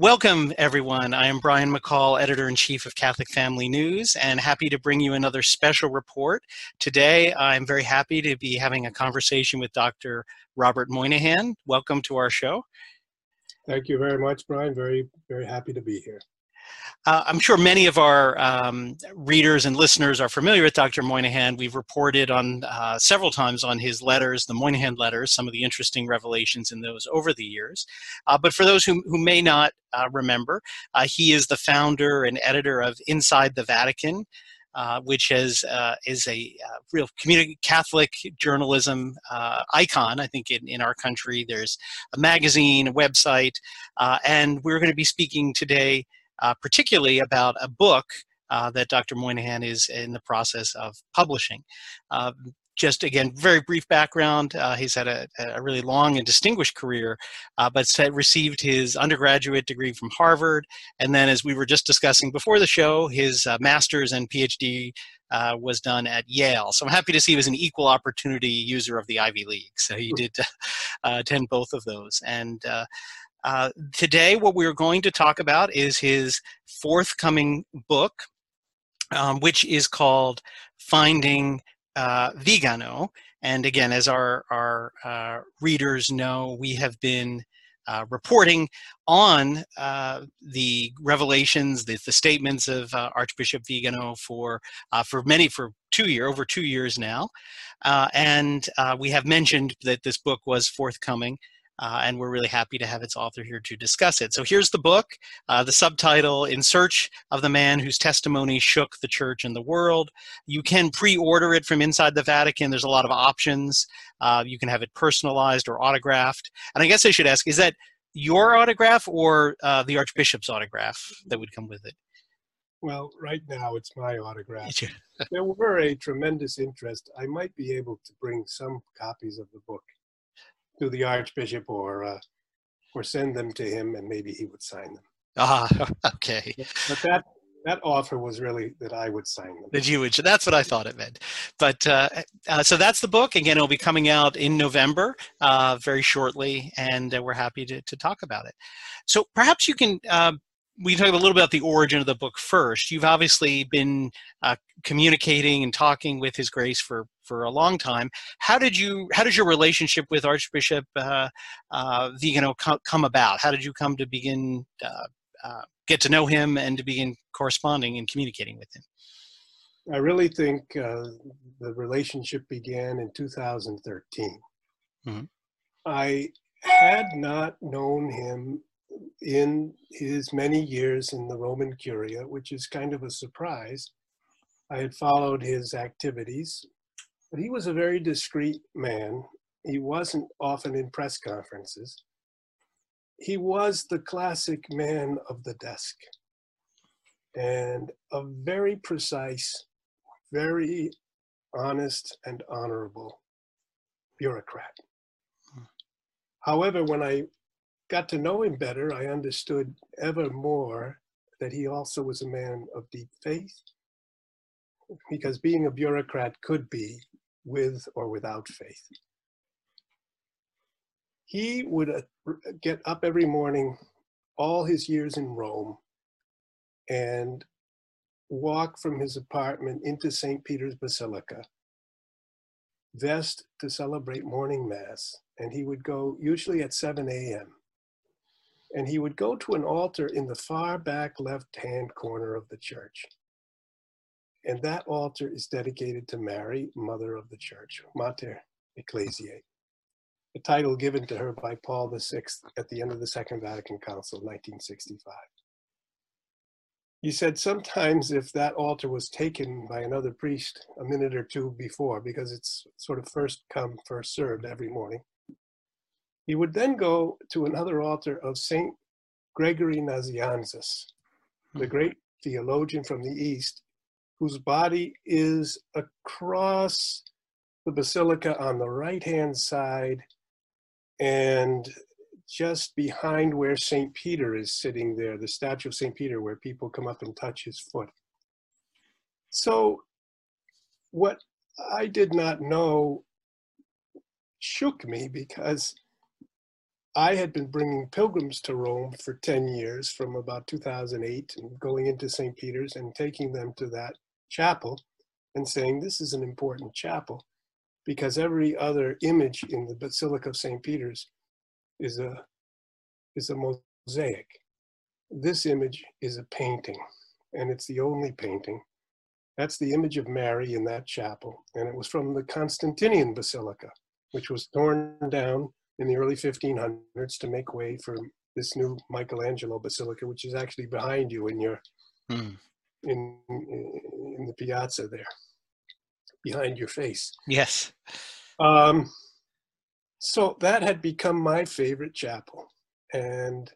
Welcome, everyone. I am Brian McCall, editor in chief of Catholic Family News, and happy to bring you another special report. Today, I'm very happy to be having a conversation with Dr. Robert Moynihan. Welcome to our show. Thank you very much, Brian. Very, very happy to be here. Uh, I'm sure many of our um, readers and listeners are familiar with Dr. Moynihan. We've reported on uh, several times on his letters, the Moynihan letters, some of the interesting revelations in those over the years. Uh, but for those who, who may not uh, remember, uh, he is the founder and editor of Inside the Vatican. Uh, which is uh, is a real community Catholic journalism icon. I think in, in our country, there's a magazine, a website, and we're going to be speaking today uh, particularly about a book uh, that Dr. Moynihan is in the process of publishing. Uh, just again, very brief background. Uh, he's had a, a, really long and distinguished career, uh, but received his undergraduate degree from Harvard. And then, as we were just discussing before the show, his uh, master's and PhD uh, was done at Yale. So I'm happy to see he was an equal opportunity user of the Ivy League. So he did uh, attend both of those. And uh, today, what we're going to talk about is his forthcoming book, um, which is called Finding uh, Vigano. And again, as our, our uh, readers know, we have been uh, reporting on uh, the revelations, the, the statements of uh, Archbishop Vigano for uh, for many for two year over two years now, uh, and we have mentioned that this book was forthcoming uh, and we're really happy to have its author here to discuss it. So here's the book, uh, the subtitle, In Search of the Man Whose Testimony Shook the Church and the World. You can pre-order it from inside the Vatican. There's a lot of options. Uh, you can have it personalized or autographed. And I guess I should ask, is that your autograph or uh, the Archbishop's autograph that would come with it? Well, right now it's my autograph. there were a tremendous interest. I might be able to bring some copies of the book to the Archbishop or uh, or send them to him, and maybe he would sign them. Ah, okay. But that that offer was really that I would sign them. That you would. That's what I thought it meant. But uh, uh, so that's the book. Again, it'll be coming out in November, uh, very shortly, and uh, we're happy to, to talk about it. So perhaps you can uh, we talk a little bit about the origin of the book first. You've obviously been uh, communicating and talking with His Grace for for a long time. How did you? How does your relationship with Archbishop uh, uh, Vigano come, come about? How did you come to begin uh, uh, get to know him and to begin corresponding and communicating with him? I really think uh, the relationship began in 2013. Mm-hmm. I had not known him in his many years in the Roman Curia, which is kind of a surprise. I had followed his activities, but he was a very discreet man. He wasn't often in press conferences. He was the classic man of the desk and a very precise, very honest and honorable bureaucrat. However, when I got to know him better, I understood ever more that he also was a man of deep faith, because being a bureaucrat could be with or without faith. He would uh, get up every morning, all his years in Rome, and walk from his apartment into St. Peter's Basilica, vest to celebrate morning mass, and he would go usually at 7 a.m and he would go to an altar in the far back left hand corner of the church. And that altar is dedicated to Mary, Mother of the Church, Mater Ecclesiae, a title given to her by Paul VI at the end of the Second Vatican Council, 1965. He said sometimes if that altar was taken by another priest a minute or two before, because it's sort of first come, first served every morning, he would then go to another altar of Saint Gregory Nazianzus, the hmm. great theologian from the East, whose body is across the basilica on the right hand side and just behind where St. Peter is sitting there, the statue of St. Peter, where people come up and touch his foot. So, what I did not know shook me because I had been bringing pilgrims to Rome for 10 years from about 2008 and going into St. Peter's and taking them to that chapel and saying, This is an important chapel because every other image in the Basilica of St. Peter's is a, is a mosaic. This image is a painting, and it's the only painting. That's the image of Mary in that chapel, and it was from the Constantinian Basilica, which was torn down in the early 1500s to make way for this new Michelangelo Basilica, which is actually behind you in your hmm. In in the piazza there, behind your face. Yes. Um, so that had become my favorite chapel, and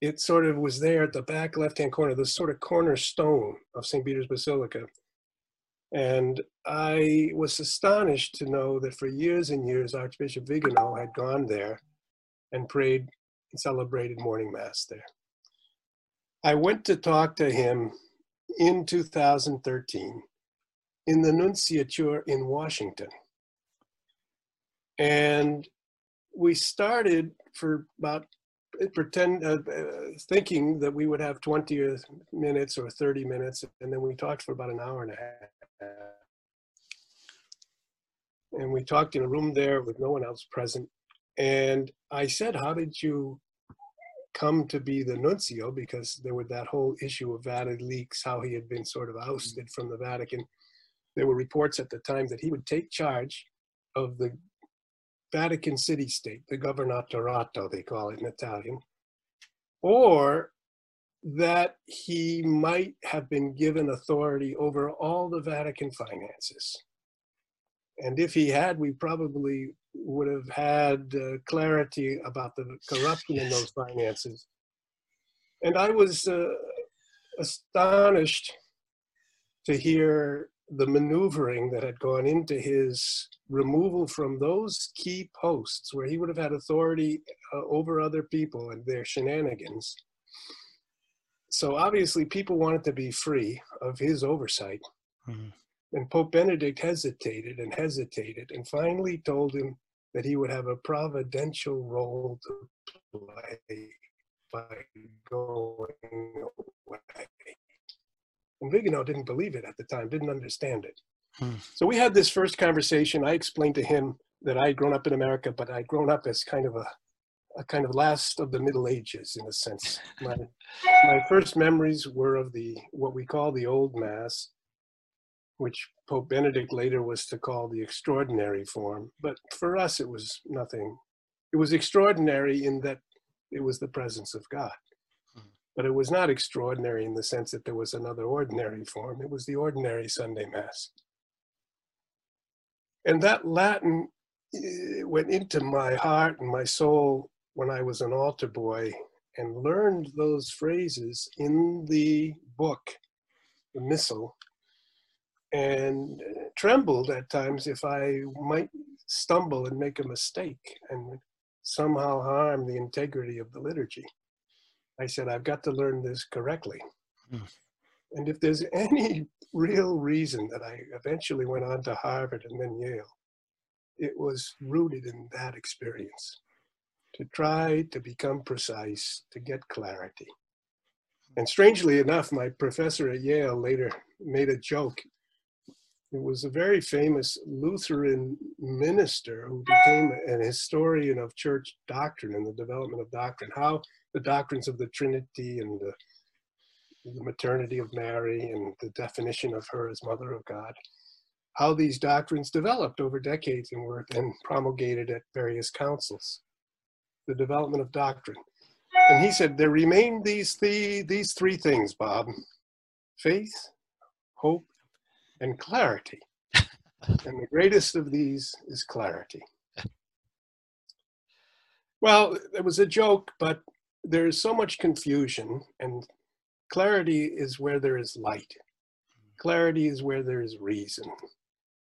it sort of was there at the back left-hand corner, the sort of cornerstone of St. Peter's Basilica. And I was astonished to know that for years and years, Archbishop Vigano had gone there and prayed and celebrated morning mass there. I went to talk to him in 2013 in the nunciature in Washington. And we started for about pretend uh, uh, thinking that we would have 20 minutes or 30 minutes and then we talked for about an hour and a half and we talked in a room there with no one else present. And I said, How did you come to be the nuncio? Because there was that whole issue of Vatican leaks, how he had been sort of mm. ousted from the Vatican. There were reports at the time that he would take charge of the Vatican city state, the governatorato, they call it in Italian, or that he might have been given authority over all the Vatican finances. And if he had, we probably would have had uh, clarity about the corruption in those finances. And I was uh, astonished to hear the maneuvering that had gone into his removal from those key posts where he would have had authority uh, over other people and their shenanigans so obviously people wanted to be free of his oversight. Mm-hmm. And Pope Benedict hesitated and hesitated and finally told him that he would have a providential role to play by going away. And Vigano didn't believe it at the time, didn't understand it. Hmm. So we had this first conversation. I explained to him that I had grown up in America, but I'd grown up as kind of a a kind of last of the Middle Ages in a sense. My, my first memories were of the what we call the Old Mass, which Pope Benedict later was to call the extraordinary form. But for us, it was nothing. It was extraordinary in that it was the presence of God. Hmm. But it was not extraordinary in the sense that there was another ordinary form. It was the ordinary Sunday Mass. And that Latin eh, went into my heart and my soul when I was an altar boy and learned those phrases in the book, the Missal, and trembled at times if I might stumble and make a mistake and somehow harm the integrity of the liturgy. I said, I've got to learn this correctly. Mm. And if there's any real reason that I eventually went on to Harvard and then Yale, it was rooted in that experience to try to become precise, to get clarity. And strangely enough, my professor at Yale later made a joke. It was a very famous Lutheran minister who became an historian of church doctrine and the development of doctrine, how the doctrines of the Trinity and the, the maternity of Mary and the definition of her as Mother of God, how these doctrines developed over decades and were then promulgated at various councils the development of doctrine. And he said, there remain these, th- these three things, Bob faith, hope, and clarity. and the greatest of these is clarity. Well, it was a joke, but there is so much confusion, and clarity is where there is light. Clarity is where there is reason.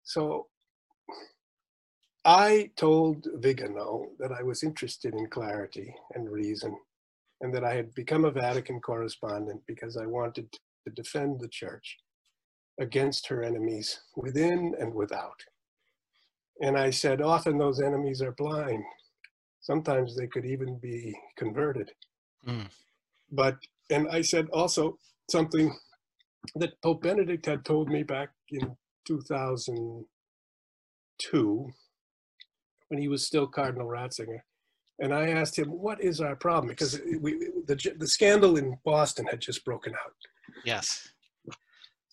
So I told Vigano that I was interested in clarity and reason, and that I had become a Vatican correspondent because I wanted to defend the church against her enemies within and without. And I said, often those enemies are blind. Sometimes they could even be converted. Mm. But, and I said also something that Pope Benedict had told me back in 2002 when he was still Cardinal Ratzinger. And I asked him, what is our problem? Because we, the, the scandal in Boston had just broken out. Yes.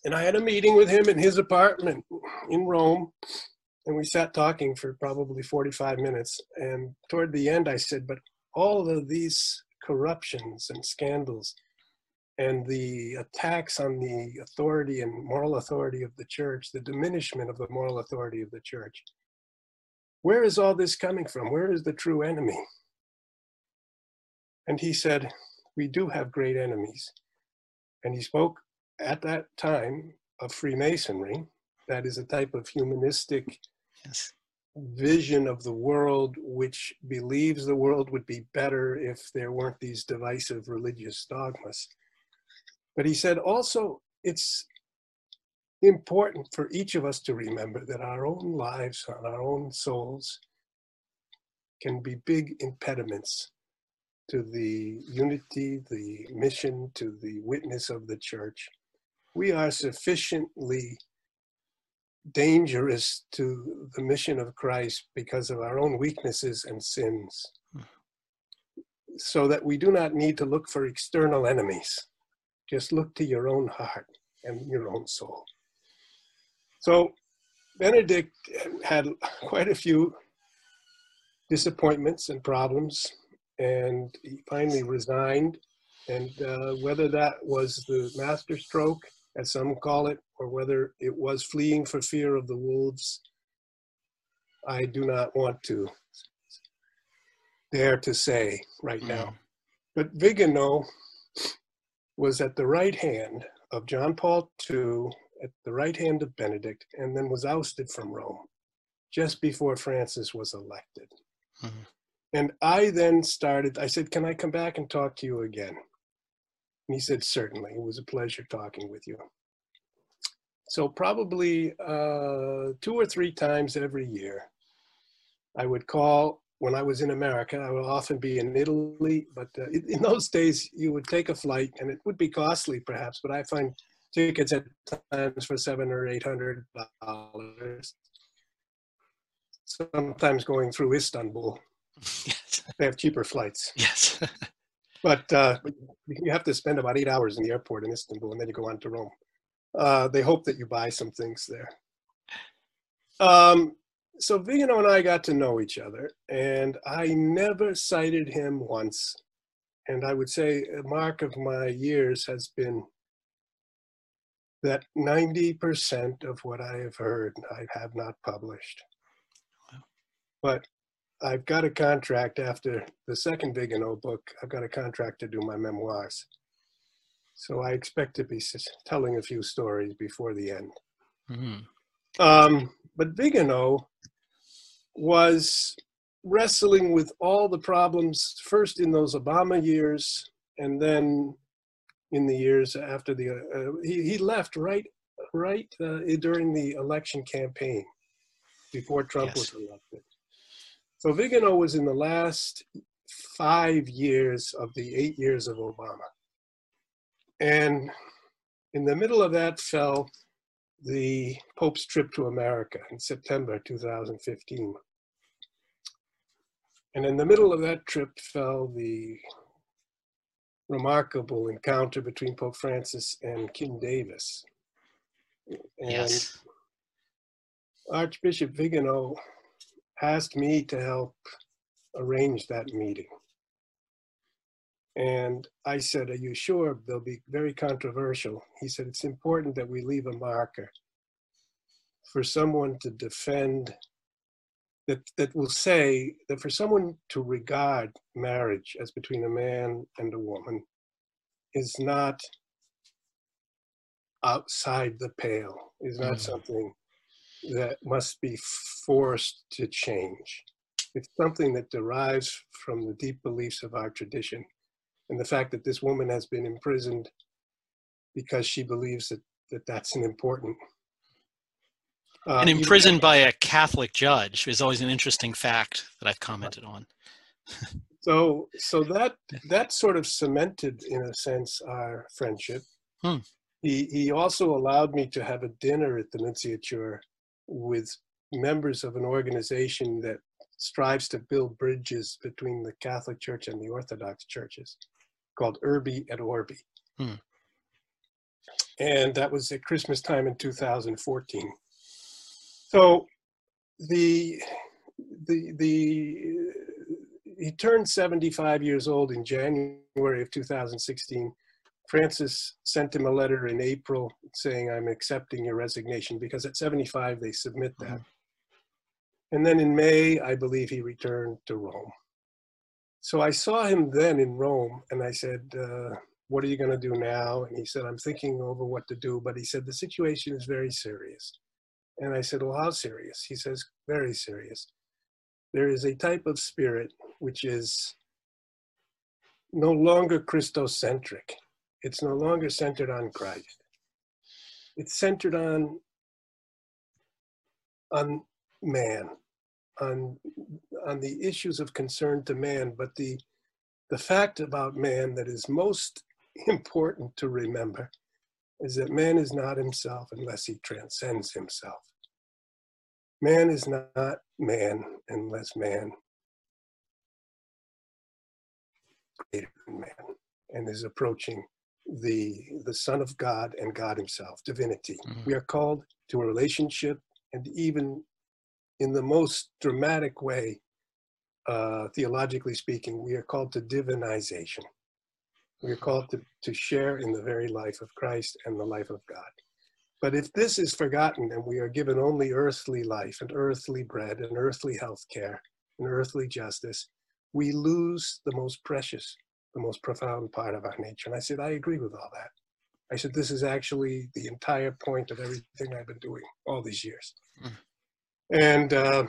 And I had a meeting with him in his apartment in Rome. And we sat talking for probably 45 minutes. And toward the end, I said, but all of these corruptions and scandals and the attacks on the authority and moral authority of the church, the diminishment of the moral authority of the church, where is all this coming from? Where is the true enemy? And he said, We do have great enemies. And he spoke at that time of Freemasonry, that is a type of humanistic yes. vision of the world which believes the world would be better if there weren't these divisive religious dogmas. But he said also it's important for each of us to remember that our own lives and our own souls can be big impediments to the unity, the mission, to the witness of the church. We are sufficiently dangerous to the mission of Christ because of our own weaknesses and sins, so that we do not need to look for external enemies. Just look to your own heart and your own soul. So Benedict had quite a few disappointments and problems, and he finally resigned. And uh, whether that was the master stroke, as some call it, or whether it was fleeing for fear of the wolves, I do not want to dare to say right now. Mm. But Vigano was at the right hand of John Paul II at the right hand of Benedict and then was ousted from Rome just before Francis was elected. Mm-hmm. And I then started, I said, Can I come back and talk to you again? And he said, Certainly. It was a pleasure talking with you. So, probably uh, two or three times every year, I would call when I was in America. I would often be in Italy, but uh, in those days, you would take a flight and it would be costly perhaps, but I find tickets at times for seven or eight hundred dollars. Sometimes going through Istanbul. Yes. They have cheaper flights. Yes. but uh, you have to spend about eight hours in the airport in Istanbul, and then you go on to Rome. Uh, they hope that you buy some things there. Um, so Vigano and I got to know each other, and I never cited him once. And I would say a mark of my years has been that 90% of what I have heard I have not published. But I've got a contract after the second Vigano book, I've got a contract to do my memoirs. So I expect to be telling a few stories before the end. Mm-hmm. Um, but Vigano was wrestling with all the problems first in those Obama years and then in the years after the uh, he, he left right right uh, during the election campaign before Trump yes. was elected. So Vigano was in the last five years of the eight years of Obama. And in the middle of that fell the Pope's trip to America in September 2015. And in the middle of that trip fell the remarkable encounter between Pope Francis and Kim Davis. And yes. Archbishop Vigano asked me to help arrange that meeting. And I said, Are you sure they'll be very controversial? He said, It's important that we leave a marker for someone to defend that, that will say that for someone to regard marriage as between a man and a woman is not outside the pale, is not mm. something that must be forced to change. It's something that derives from the deep beliefs of our tradition. And the fact that this woman has been imprisoned because she believes that, that that's an important. Uh, and imprisoned by a Catholic judge is always an interesting fact that I've commented on. so, so that that sort of cemented, in a sense, our friendship. Hmm. He he also allowed me to have a dinner at the Nunciature with members of an organization that strives to build bridges between the Catholic Church and the Orthodox churches, called Urbi et Orbi. Hmm. And that was at Christmas time in 2014. So the the the he turned 75 years old in January of 2016. Francis sent him a letter in April saying, I'm accepting your resignation because at 75 they submit that. Mm-hmm. And then in May, I believe he returned to Rome. So I saw him then in Rome and I said, uh, What are you going to do now? And he said, I'm thinking over what to do. But he said, The situation is very serious. And I said, Well, how serious? He says, Very serious. There is a type of spirit which is no longer Christocentric, it's no longer centered on Christ. It's centered on on man, on, on the issues of concern to man, but the, the fact about man that is most important to remember is that man is not himself unless he transcends himself. Man is not man unless man greater than man and is approaching the the Son of God and God Himself, divinity. Mm-hmm. We are called to a relationship and even in the most dramatic way, uh, theologically speaking, we are called to divinization. We are called to, to share in the very life of Christ and the life of God. But if this is forgotten and we are given only earthly life and earthly bread and earthly health care and earthly justice, we lose the most precious, the most profound part of our nature. And I said, I agree with all that. I said, this is actually the entire point of everything I've been doing all these years. Mm. And uh,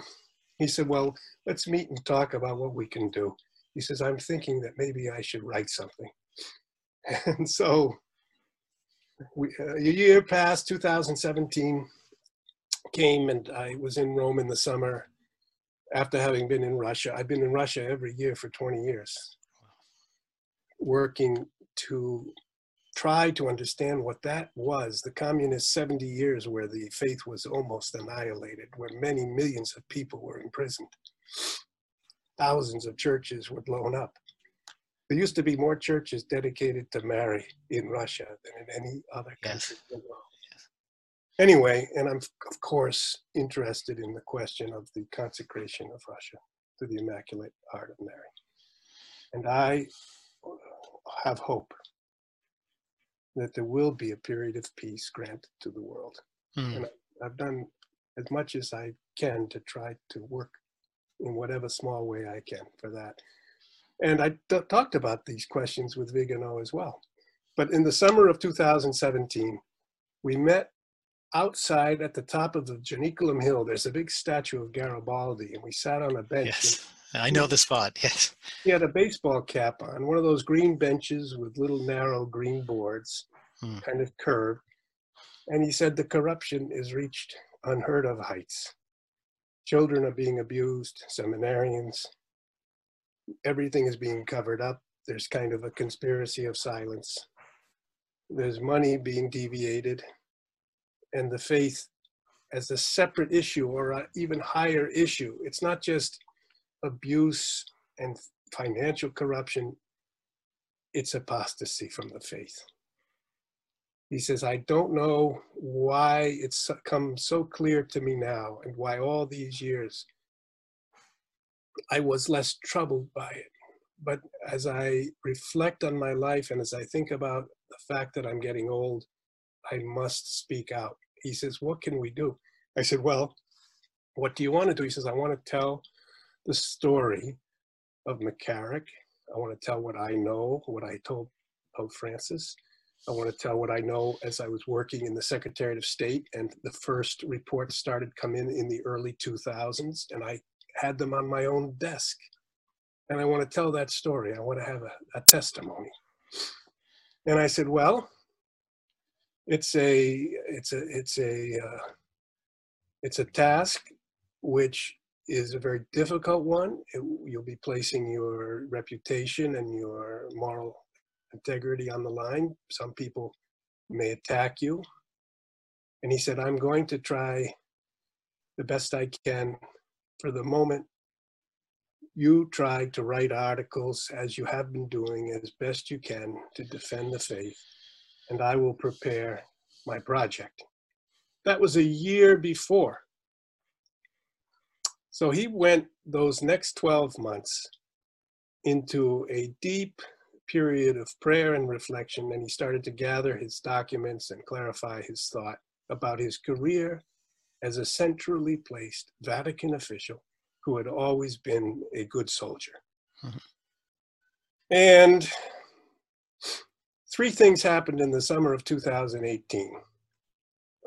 he said, Well, let's meet and talk about what we can do. He says, I'm thinking that maybe I should write something. And so we, uh, a year passed, 2017 came, and I was in Rome in the summer after having been in Russia. I've been in Russia every year for 20 years, working to try to understand what that was, the communist 70 years where the faith was almost annihilated, where many millions of people were imprisoned. Thousands of churches were blown up. There used to be more churches dedicated to Mary in Russia than in any other country yes. in the world. Yes. Anyway, and I'm of course interested in the question of the consecration of Russia to the Immaculate Heart of Mary. And I have hope that there will be a period of peace granted to the world. Mm. And I've done as much as I can to try to work in whatever small way I can for that. And I t- talked about these questions with Vigano as well. But in the summer of 2017, we met outside at the top of the Janiculum Hill. There's a big statue of Garibaldi, and we sat on a bench. Yes, I know the spot. Yes. He had a baseball cap on, one of those green benches with little narrow green boards hmm. kind of curved. And he said the corruption is reached unheard of heights. Children are being abused, seminarians, everything is being covered up. There's kind of a conspiracy of silence. There's money being deviated, and the faith as a separate issue or an even higher issue. It's not just abuse and financial corruption, it's apostasy from the faith. He says, I don't know why it's come so clear to me now and why all these years I was less troubled by it. But as I reflect on my life and as I think about the fact that I'm getting old, I must speak out. He says, What can we do? I said, Well, what do you want to do? He says, I want to tell the story of McCarrick. I want to tell what I know, what I told Pope Francis. I want to tell what I know as I was working in the Secretariat of State, and the first reports started come in in the early 2000s, and I had them on my own desk. And I want to tell that story. I want to have a, a testimony. And I said, well, it's a it's a it's a uh, it's a task which is a very difficult one. It, you'll be placing your reputation and your moral integrity on the line. Some people may attack you. And he said, I'm going to try the best I can for the moment. You try to write articles as you have been doing as best you can to defend the faith, and I will prepare my project. That was a year before. So he went those next 12 months into a deep period of prayer and reflection, and he started to gather his documents and clarify his thought about his career as a centrally placed Vatican official who had always been a good soldier. Mm-hmm. And three things happened in the summer of 2018.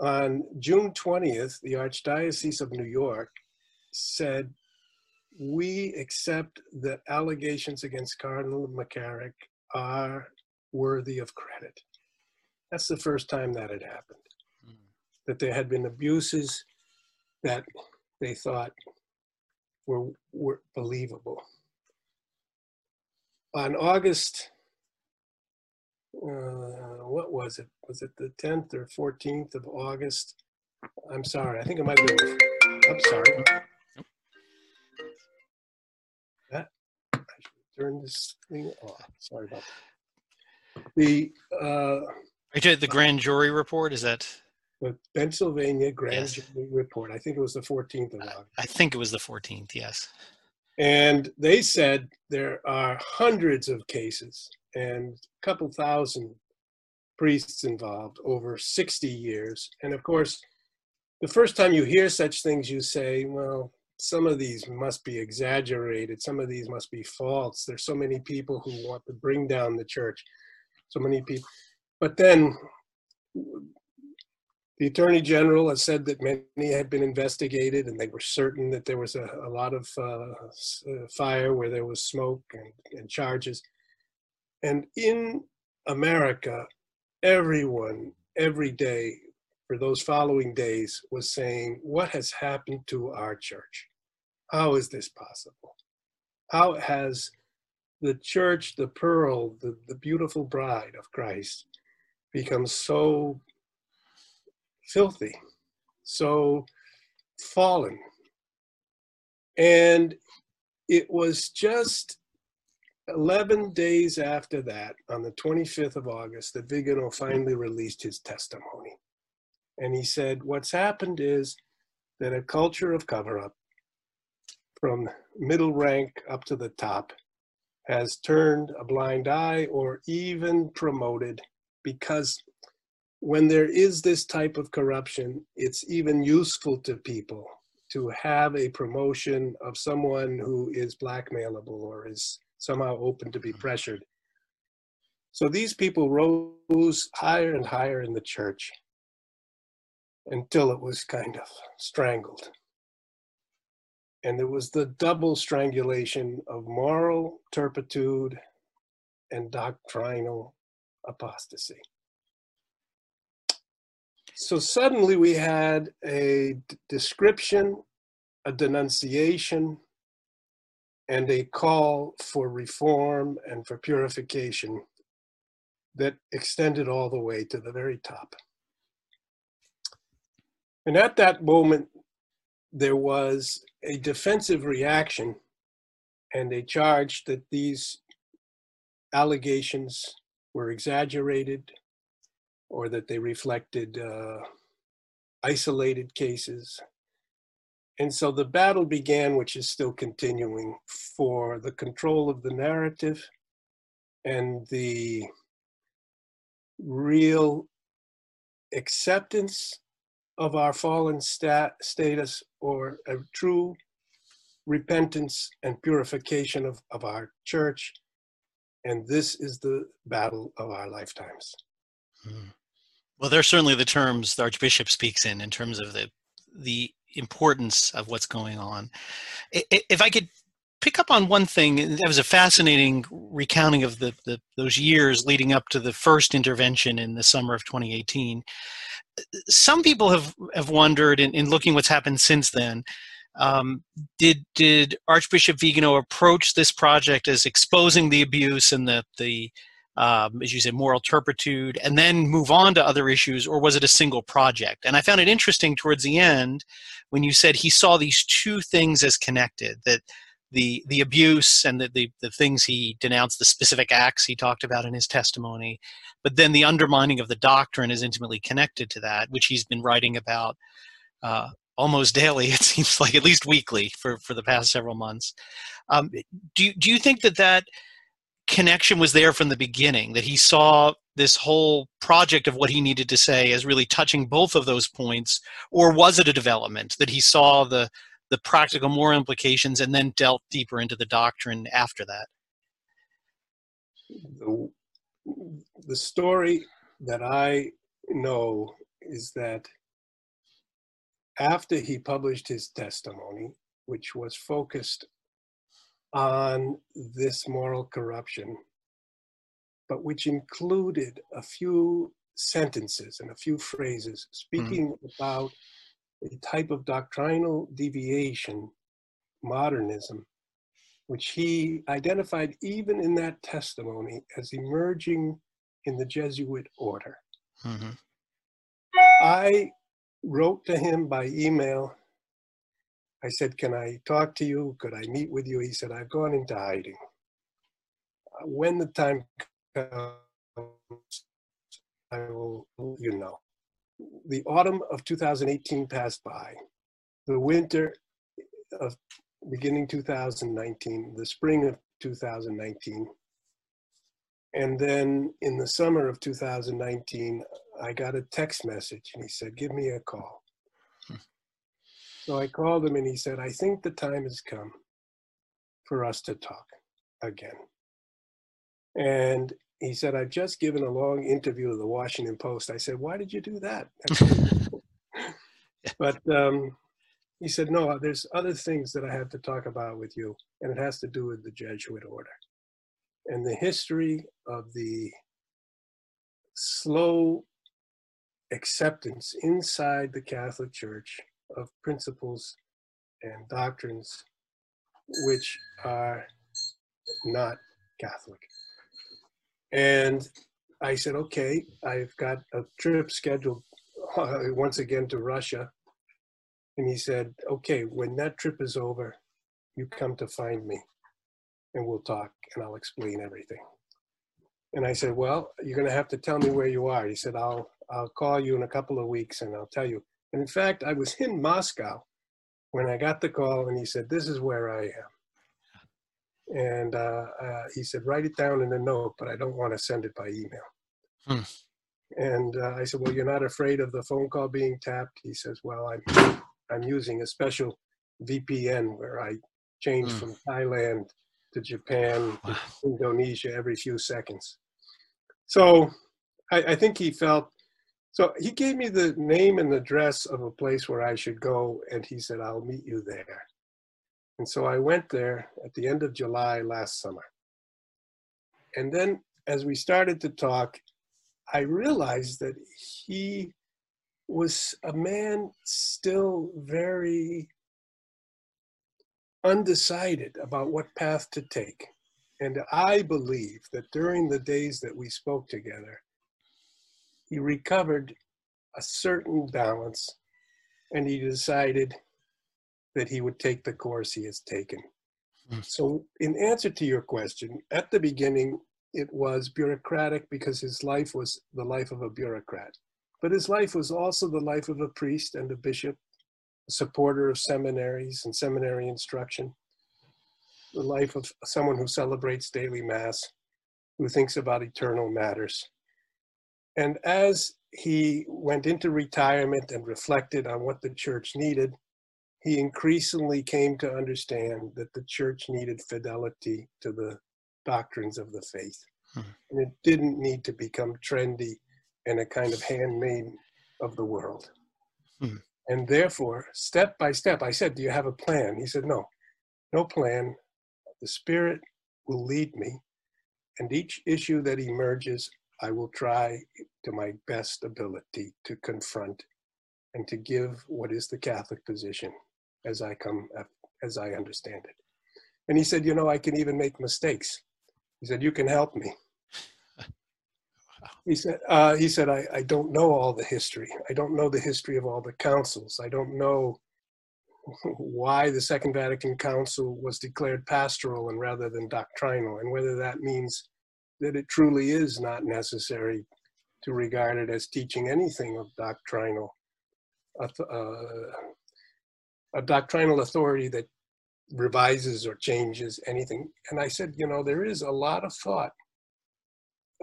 On June 20th, the Archdiocese of New York said, We accept that allegations against Cardinal McCarrick are worthy of credit. That's the first time that had happened. Mm. That there had been abuses that they thought were, were believable. On August, uh, what was it? Was it the 10th or 14th of August? I'm sorry, I think it might have been. I'm sorry. Turn this thing off. Sorry about that. The uh, the grand jury report is that the Pennsylvania grand yes. jury report. I think it was the 14th of August. I think it was the 14th. Yes. And they said there are hundreds of cases and a couple thousand priests involved over 60 years. And of course, the first time you hear such things, you say, well, some of these must be exaggerated. Some of these must be false. There's so many people who want to bring down the church. So many people. But then the attorney general has said that many had been investigated and they were certain that there was a, a lot of uh, uh fire where there was smoke and, and charges. And in America, everyone, every day, for those following days, was saying, What has happened to our church? How is this possible? How has the church, the pearl, the, the beautiful bride of Christ, become so filthy, so fallen? And it was just 11 days after that, on the 25th of August, that Vigano finally released his testimony. And he said, What's happened is that a culture of cover up from middle rank up to the top has turned a blind eye or even promoted because when there is this type of corruption, it's even useful to people to have a promotion of someone who is blackmailable or is somehow open to be hmm. pressured. So these people rose higher and higher in the church until it was kind of strangled and it was the double strangulation of moral turpitude and doctrinal apostasy. So suddenly we had a description, a denunciation, and a call for reform and for purification that extended all the way to the very top. And at that moment, there was a defensive reaction and a charge that these allegations were exaggerated or that they reflected uh, isolated cases. And so the battle began, which is still continuing, for the control of the narrative and the real acceptance of our fallen stat, status or a true repentance and purification of, of our church. And this is the battle of our lifetimes. Mm. Well, they're certainly the terms the Archbishop speaks in, in terms of the the importance of what's going on. If I could pick up on one thing, that was a fascinating recounting of the, the those years leading up to the first intervention in the summer of 2018. Some people have have wondered, in, in looking what's happened since then, um, did did Archbishop Vigano approach this project as exposing the abuse and the the um, as you say moral turpitude, and then move on to other issues, or was it a single project? And I found it interesting towards the end when you said he saw these two things as connected that the the abuse and the, the, the things he denounced, the specific acts he talked about in his testimony, but then the undermining of the doctrine is intimately connected to that, which he's been writing about uh, almost daily. It seems like at least weekly for for the past several months. Um, do do you think that that connection was there from the beginning? That he saw this whole project of what he needed to say as really touching both of those points, or was it a development that he saw the the practical moral implications and then dealt deeper into the doctrine after that? The, the story that I know is that after he published his testimony, which was focused on this moral corruption, but which included a few sentences and a few phrases mm-hmm. speaking mm-hmm. about a type of doctrinal deviation, modernism, which he identified even in that testimony as emerging in the Jesuit order. Mm-hmm. I wrote to him by email. I said, Can I talk to you? Could I meet with you? He said, I've gone into hiding. When the time comes, I will you know the autumn of 2018 passed by. The winter of beginning 2019, the spring of 2019. And then in the summer of 2019, I got a text message and he said, Give me a call. Hmm. So I called him and he said, I think the time has come for us to talk again. And he said, I've just given a long interview to the Washington Post. I said, Why did you do that? but um, he said, No, there's other things that I have to talk about with you, and it has to do with the Jesuit order and the history of the slow acceptance inside the Catholic Church of principles and doctrines which are not Catholic. And I said, okay, I've got a trip scheduled uh, once again to Russia. And he said, okay, when that trip is over, you come to find me and we'll talk and I'll explain everything. And I said, well, you're going to have to tell me where you are. He said, I'll, I'll call you in a couple of weeks and I'll tell you. And in fact, I was in Moscow when I got the call and he said, this is where I am. And uh, uh, he said, write it down in a note, but I don't want to send it by email. Hmm. And uh, I said, well, you're not afraid of the phone call being tapped? He says, well, I'm, I'm using a special VPN where I change hmm. from Thailand to Japan, wow. to Indonesia every few seconds. So I, I think he felt, so he gave me the name and address of a place where I should go, and he said, I'll meet you there. And so I went there at the end of July last summer. And then as we started to talk, I realized that he was a man still very undecided about what path to take. And I believe that during the days that we spoke together, he recovered a certain balance and he decided that he would take the course he has taken. Mm. So, in answer to your question, at the beginning, it was bureaucratic because his life was the life of a bureaucrat. But his life was also the life of a priest and a bishop, a supporter of seminaries and seminary instruction, the life of someone who celebrates daily Mass, who thinks about eternal matters. And as he went into retirement and reflected on what the church needed, he increasingly came to understand that the church needed fidelity to the doctrines of the faith. Hmm. And it didn't need to become trendy and a kind of handmaid of the world. Hmm. And therefore, step by step, I said, Do you have a plan? He said, No, no plan. The Spirit will lead me. And each issue that emerges, I will try to my best ability to confront and to give what is the Catholic position as I come, as I understand it. And he said, You know, I can even make mistakes. He said, You can help me. He said, uh, he said I, I don't know all the history. I don't know the history of all the councils. I don't know why the Second Vatican Council was declared pastoral and rather than doctrinal, and whether that means that it truly is not necessary to regard it as teaching anything of doctrinal, uh, a doctrinal authority that revises or changes anything. And I said, you know, there is a lot of thought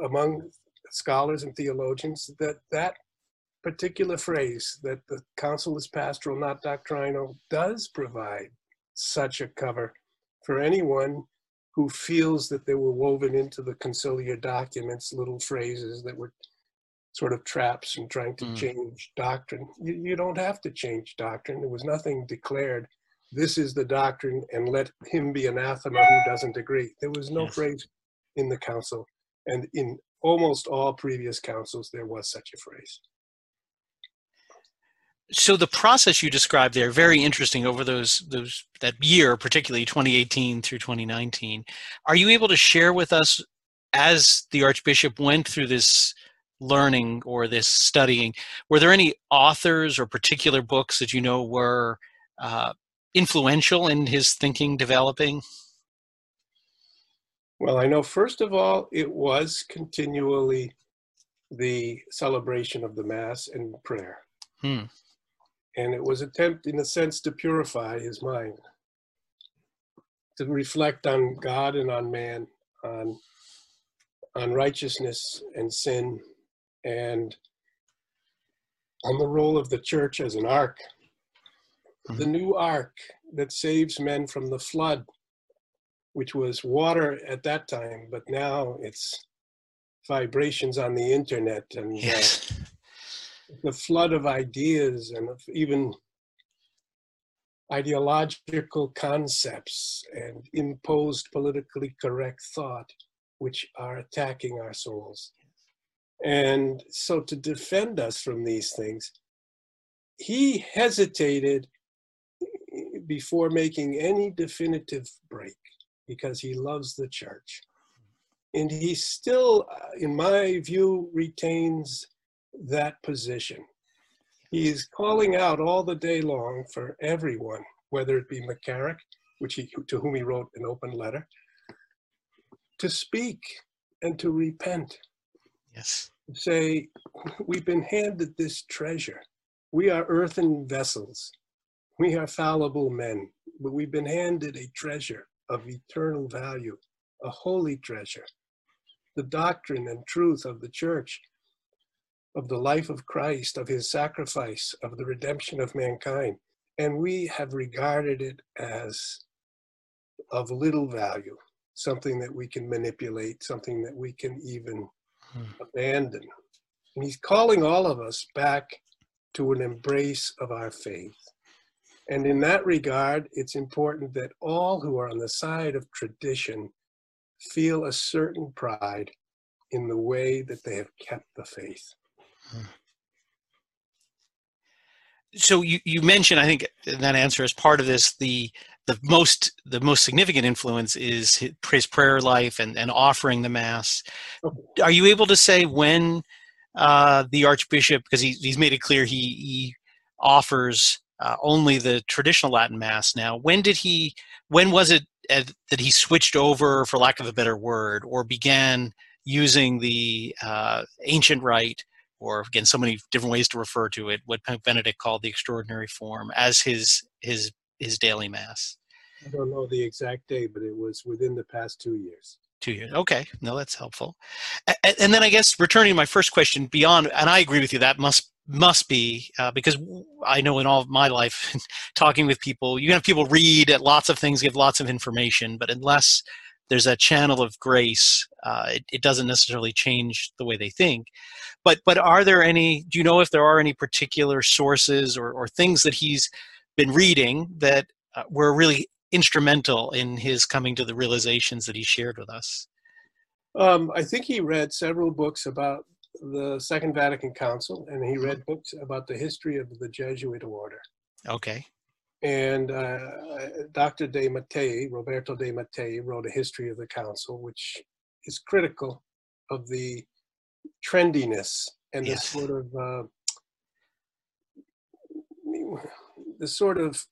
among scholars and theologians that that particular phrase that the council is pastoral, not doctrinal, does provide such a cover for anyone who feels that they were woven into the conciliar documents little phrases that were sort of traps and trying to mm. change doctrine. You, you don't have to change doctrine. There was nothing declared. This is the doctrine, and let him be anathema who doesn't agree. There was no yes. phrase in the council, and in almost all previous councils, there was such a phrase. So the process you described there, very interesting over those those that year, particularly 2018 through 2019. Are you able to share with us as the Archbishop went through this learning or this studying, were there any authors or particular books that you know were uh, influential in his thinking developing? Well, I know first of all, it was continually the celebration of the Mass and prayer. Hmm. And it was attempt, in a sense, to purify his mind, to reflect on God and on man, on, on righteousness and sin, and on the role of the church as an ark, mm-hmm. the new ark that saves men from the flood which was water at that time, but now it's vibrations on the internet and uh, yes. uh, the flood of ideas and of even ideological concepts and imposed politically correct thought which are attacking our souls. And so to defend us from these things, he hesitated before making any definitive break because he loves the church. And he still, uh, in my view, retains that position. He is calling out all the day long for everyone, whether it be McCarrick, which he, to whom he wrote an open letter, to speak and to repent. Yes. Say, we've been handed this treasure. We are earthen vessels. We are fallible men, but we've been handed a treasure of eternal value, a holy treasure, the doctrine and truth of the church, of the life of Christ, of his sacrifice, of the redemption of mankind. And we have regarded it as of little value, something that we can manipulate, something that we can even. Abandon. And he's calling all of us back to an embrace of our faith. And in that regard, it's important that all who are on the side of tradition feel a certain pride in the way that they have kept the faith. So you, you mentioned, I think that answer is part of this, the the most the most significant influence is his prayer life and, and offering the mass. Okay. Are you able to say when uh, the Archbishop, because he, he's made it clear he, he offers uh, only the traditional Latin Mass now. When did he? When was it that he switched over, for lack of a better word, or began using the uh, ancient rite, or again, so many different ways to refer to it, what Pope Benedict called the extraordinary form, as his his his daily Mass? I don't know the exact day, but it was within the past two years two years okay no that's helpful and, and, then i guess returning to my first question beyond and i agree with you that must must be uh, because I know in all of my life, talking with people, you have people read lots of things, give lots of information, but unless there's a channel of grace. Uh, it, it, doesn't necessarily change the way they think. But but are there any? Do you know if there are any particular sources or, or things that he's been reading that uh, were really instrumental in his coming to the realizations that he shared with us? Um, I think he read several books about the Second Vatican Council, and he read books about the history of the Jesuit order. Okay. And uh, Dr. De Mattei, Roberto De Mattei, wrote a history of the council, which is critical of the trendiness and yes. the sort of uh, the sort of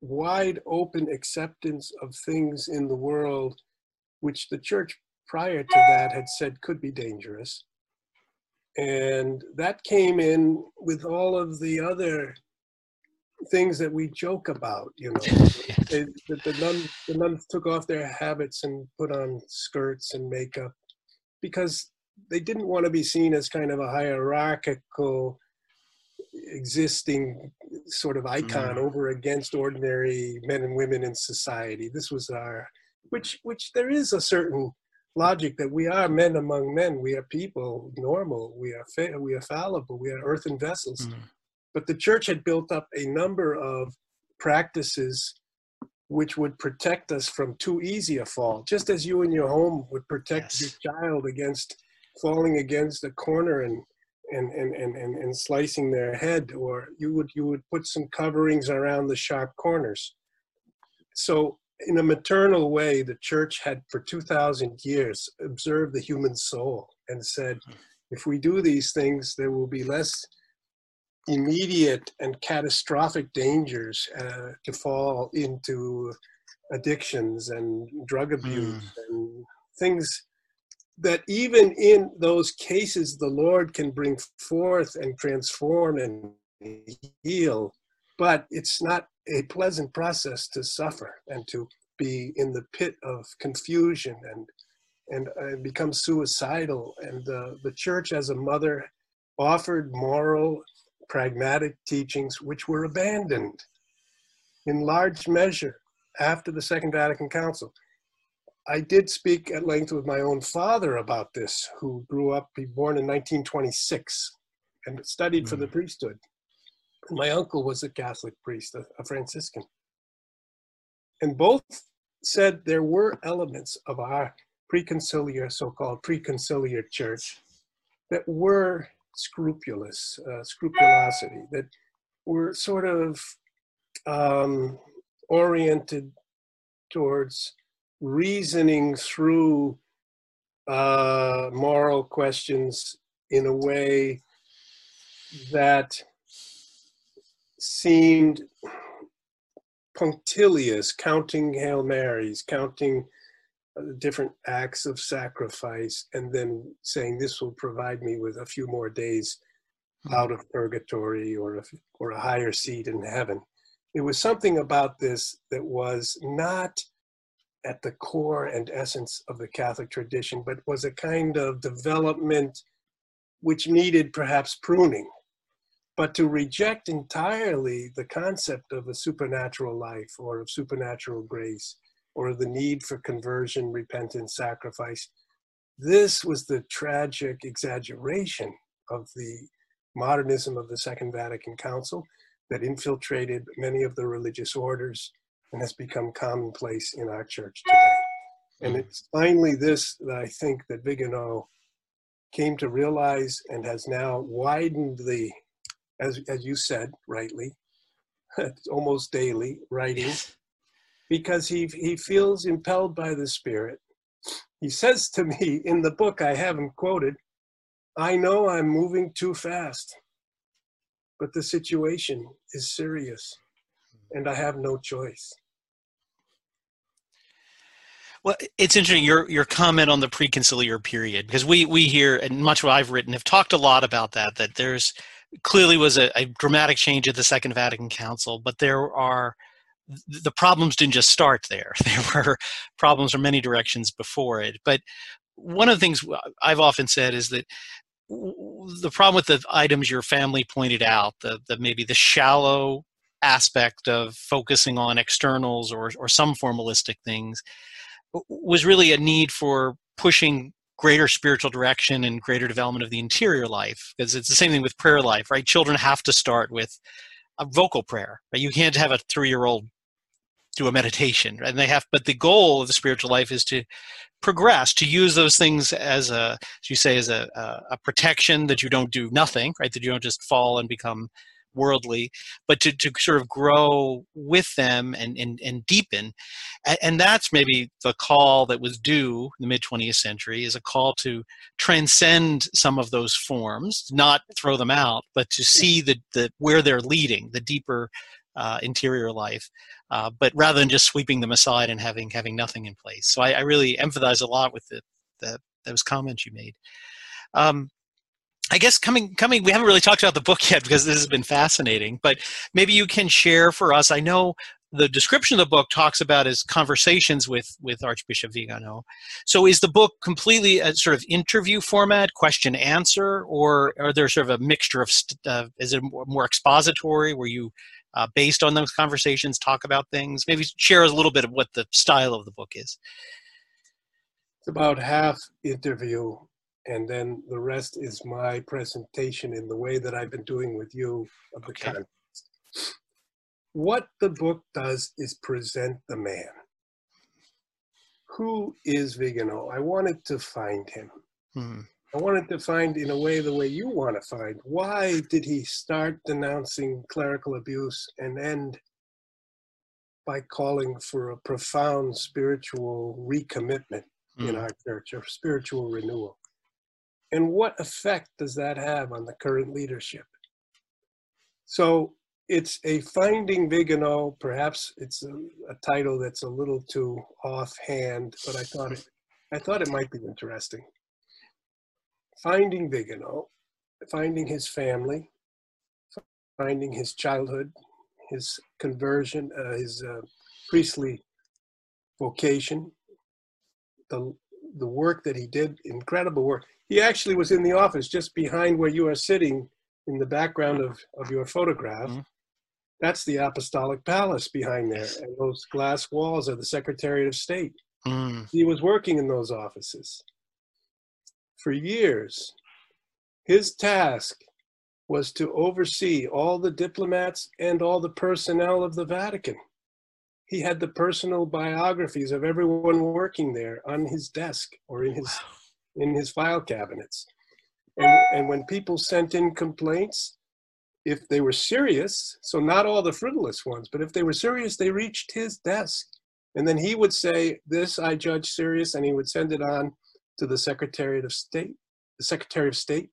wide open acceptance of things in the world, which the church prior to that had said could be dangerous. And that came in with all of the other things that we joke about, you know. they, the, the, nuns, the nuns took off their habits and put on skirts and makeup because they didn't want to be seen as kind of a hierarchical existing sort of icon mm. over against ordinary men and women in society. This was our, which which there is a certain logic that we are men among men. We are people, normal. We are fa- we are fallible. We are earthen vessels. Mm. But the church had built up a number of practices which would protect us from too easy a fall, just as you in your home would protect yes. your child against falling against a corner and and, and, and, and, and slicing their head, or you would you would put some coverings around the sharp corners. So in a maternal way, the church had for 2,000 years observed the human soul and said, if we do these things, there will be less immediate and catastrophic dangers uh, to fall into addictions and drug abuse mm. and things that even in those cases the lord can bring forth and transform and heal but it's not a pleasant process to suffer and to be in the pit of confusion and and uh, become suicidal. And uh, the church as a mother offered moral pragmatic teachings which were abandoned in large measure after the second vatican council I did speak at length with my own father about this, who grew up, he born in 1926 and studied mm for the mm. priesthood. My uncle was a Catholic priest, a, a Franciscan. And both said there were elements of our preconciliar, so called preconciliar church, that were scrupulous, uh, scrupulosity, that were sort of um, oriented towards reasoning through uh, moral questions in a way that seemed punctilious, counting Hail Marys, counting uh, different acts of sacrifice, and then saying, This will provide me with a few more days hmm. out of purgatory or a, or a higher seat in heaven. It was something about this that was not at the core and essence of the Catholic tradition, but was a kind of development which needed perhaps pruning. But to reject entirely the concept of a supernatural life or of supernatural grace or the need for conversion, repentance, sacrifice, this was the tragic exaggeration of the modernism of the Second Vatican Council that infiltrated many of the religious orders and has become commonplace in our church today. And mm. it's finally this that I think that Vigano came to realize and has now widened the, as, as you said rightly, almost daily writing, because he, he feels impelled by the Spirit. He says to me in the book I haven't quoted, I know I'm moving too fast, but the situation is serious and I have no choice. Well, it's interesting your your comment on the preconciliar period because we we hear and much of what I've written have talked a lot about that that there's clearly was a, a dramatic change at the Second Vatican Council, but there are the problems didn't just start there. There were problems from many directions before it. But one of the things I've often said is that the problem with the items your family pointed out, the, the maybe the shallow aspect of focusing on externals or, or some formalistic things, was really a need for pushing greater spiritual direction and greater development of the interior life because it's the same thing with prayer life right? Children have to start with a vocal prayer right? You can't have a three-year-old do a meditation and they have but the goal of the spiritual life is to progress to use those things as a as you say as a, a, a protection that you don't do nothing right? That you don't just fall and become worldly, but to, to sort of grow with them and, and, and deepen. And, and that's maybe the call that was due in the mid 20th century is a call to transcend some of those forms, not throw them out, but to see the, the where they're leading, the deeper uh, interior life, uh, but rather than just sweeping them aside and having having nothing in place. So I, I really empathize a lot with the, the, those comments you made. Um, I guess coming coming we haven't really talked about the book yet because this has been fascinating, but maybe you can share for us. I know the description of the book talks about his conversations with with Archbishop Vigano. So is the book completely a sort of interview format, question answer, or are there sort of a mixture of uh, is it more expository where you uh, based on those conversations talk about things? Maybe share a little bit of what the style of the book is. It's about half interview and then the rest is my presentation in the way that I've been doing with you of the okay. context. What the book does is present the man. Who is Vigano? I wanted to find him. Hmm. I wanted to find in a way the way you want to find. Why did he start denouncing clerical abuse and end by calling for a profound spiritual recommitment in hmm. our church, or spiritual renewal? And what effect does that have on the current leadership? So it's a Finding Vigano. Perhaps it's a, a, title that's a little too offhand, but I thought it, I thought it might be interesting. Finding Vigano, finding his family, finding his childhood, his conversion, uh, his uh, priestly vocation, the the work that he did, incredible work. He actually was in the office just behind where you are sitting in the background of, of your photograph. Mm-hmm. That's the Apostolic Palace behind there. And those glass walls are the Secretariat of State. Mm. He was working in those offices for years. His task was to oversee all the diplomats and all the personnel of the Vatican. He had the personal biographies of everyone working there on his desk or in his wow in his file cabinets. And, and when people sent in complaints, if they were serious, so not all the frivolous ones, but if they were serious, they reached his desk. And then he would say, This I judge serious, and he would send it on to the Secretary of State, the Secretary of State,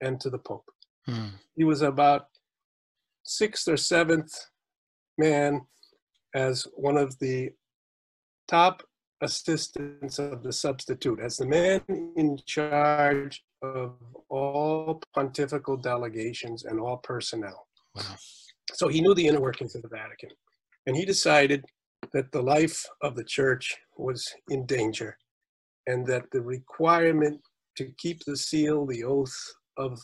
and to the Pope. Hmm. He was about sixth or seventh man as one of the top assistants of the substitute as the man in charge of all pontifical delegations and all personnel. Wow. So he knew the inner workings of the Vatican. And he decided that the life of the church was in danger and that the requirement to keep the seal, the oath of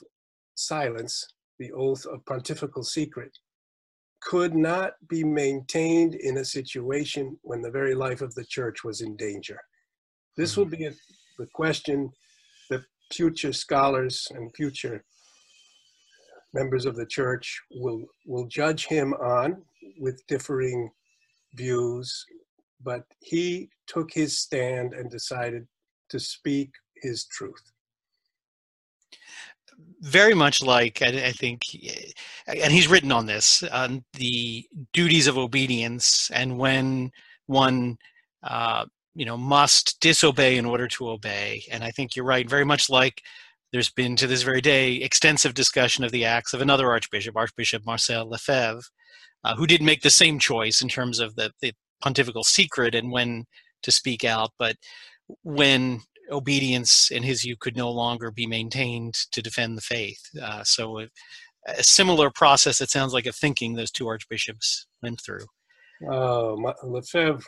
silence, the oath of pontifical secret, could not be maintained in a situation when the very life of the church was in danger. This hmm. will be a, the question that future scholars and future members of the church will, will judge him on with differing views, but he took his stand and decided to speak his truth very much like I, I, think, and he's written on this on the duties of obedience and when one, uh, you know, must disobey in order to obey. And I think you're right. Very much like there's been to this very day extensive discussion of the acts of another archbishop, Archbishop Marcel Lefebvre, uh, who did make the same choice in terms of the, the pontifical secret and when to speak out, but when obedience in his view could no longer be maintained to defend the faith. Uh, so a, a, similar process, it sounds like, of thinking those two archbishops went through. Oh, my, Lefebvre.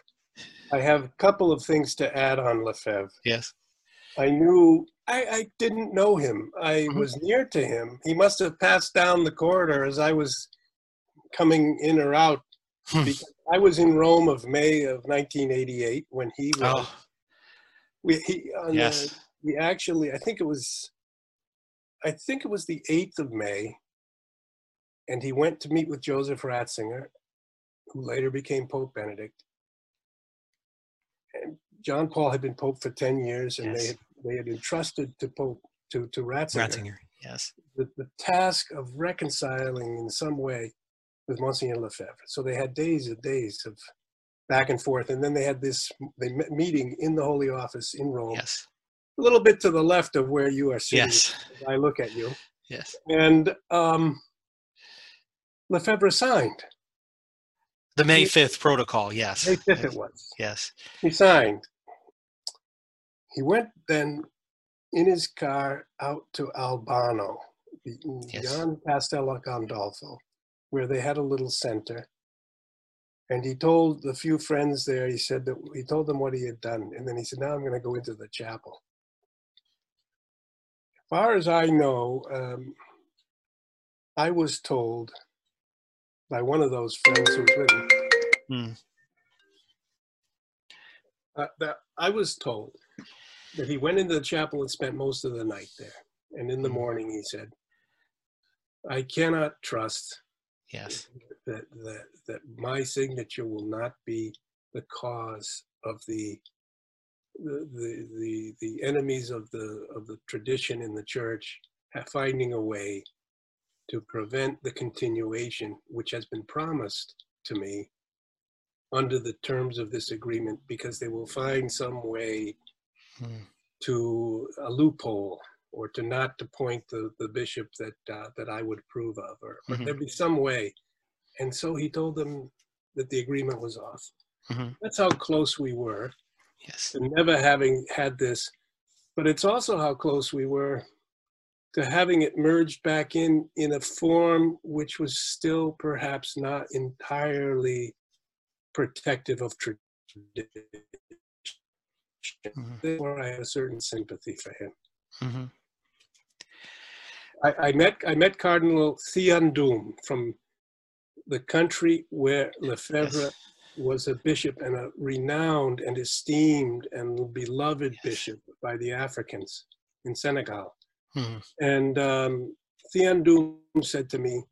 I have a couple of things to add on Lefebvre. Yes. I knew, I, I didn't know him. I mm-hmm. was near to him. He must have passed down the corridor as I was coming in or out Hmm. Because I was in Rome of May of 1988 when he was. Oh. We, he, uh, yes. The, we actually, I think it was, I think it was the 8th of May, and he went to meet with Joseph Ratzinger, who later became Pope Benedict. And John Paul had been Pope for 10 years, and yes. they, had, they had entrusted to Pope to, to Ratzinger, Ratzinger yes. The, the task of reconciling in some way with Monsignor Lefebvre. So they had days and days of back and forth, and then they had this they met meeting in the Holy Office in Rome. Yes. A little bit to the left of where you are sitting. Yes. I look at you. Yes. And um, Lefebvre signed. The May 5th protocol, yes. May 5th it was. Yes. He signed. He went then in his car out to Albano, yes. beyond Castello Gandolfo, where they had a little center. And he told the few friends there, he said that he told them what he had done. And then he said, Now I'm going to go into the chapel. As far as I know, um, I was told by one of those friends who's written hmm. uh, that I was told that he went into the chapel and spent most of the night there. And in the hmm. morning, he said, I cannot trust yes that, that, that my signature will not be the cause of the the, the, the, the enemies of the, of the tradition in the church finding a way to prevent the continuation, which has been promised to me under the terms of this agreement, because they will find some way hmm. to a loophole or to not appoint the, the bishop that uh, that I would approve of, or, mm-hmm. there'd be some way. And so he told them that the agreement was off. Mm-hmm. That's how close we were. Yes. To never having had this, but it's also how close we were to having it merged back in in a form which was still perhaps not entirely protective of tradition. Mm-hmm. Therefore, I have a certain sympathy for him. Mm-hmm. I, I, met I met Cardinal Thiandoum from the country where Lefebvre yes. was a bishop and a renowned and esteemed and beloved yes. bishop by the Africans in Senegal. Mm-hmm. And um, Thiandoum said to me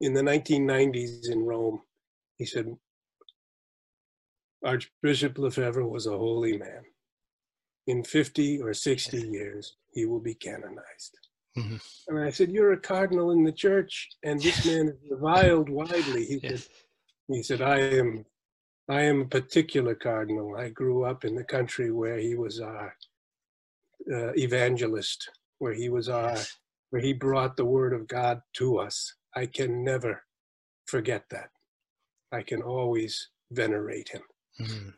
in the 1990s in Rome, he said, Archbishop Lefebvre was a holy man. In 50 or 60 years, he will be canonized. Mm-hmm. And I said, You're a cardinal in the church, and this man is reviled widely. He, yes. said, he said, I am I am a particular cardinal. I grew up in the country where he was our uh, evangelist where he was our, where he brought the word of God to us. I can never forget that. I can always venerate him. Mm-hmm.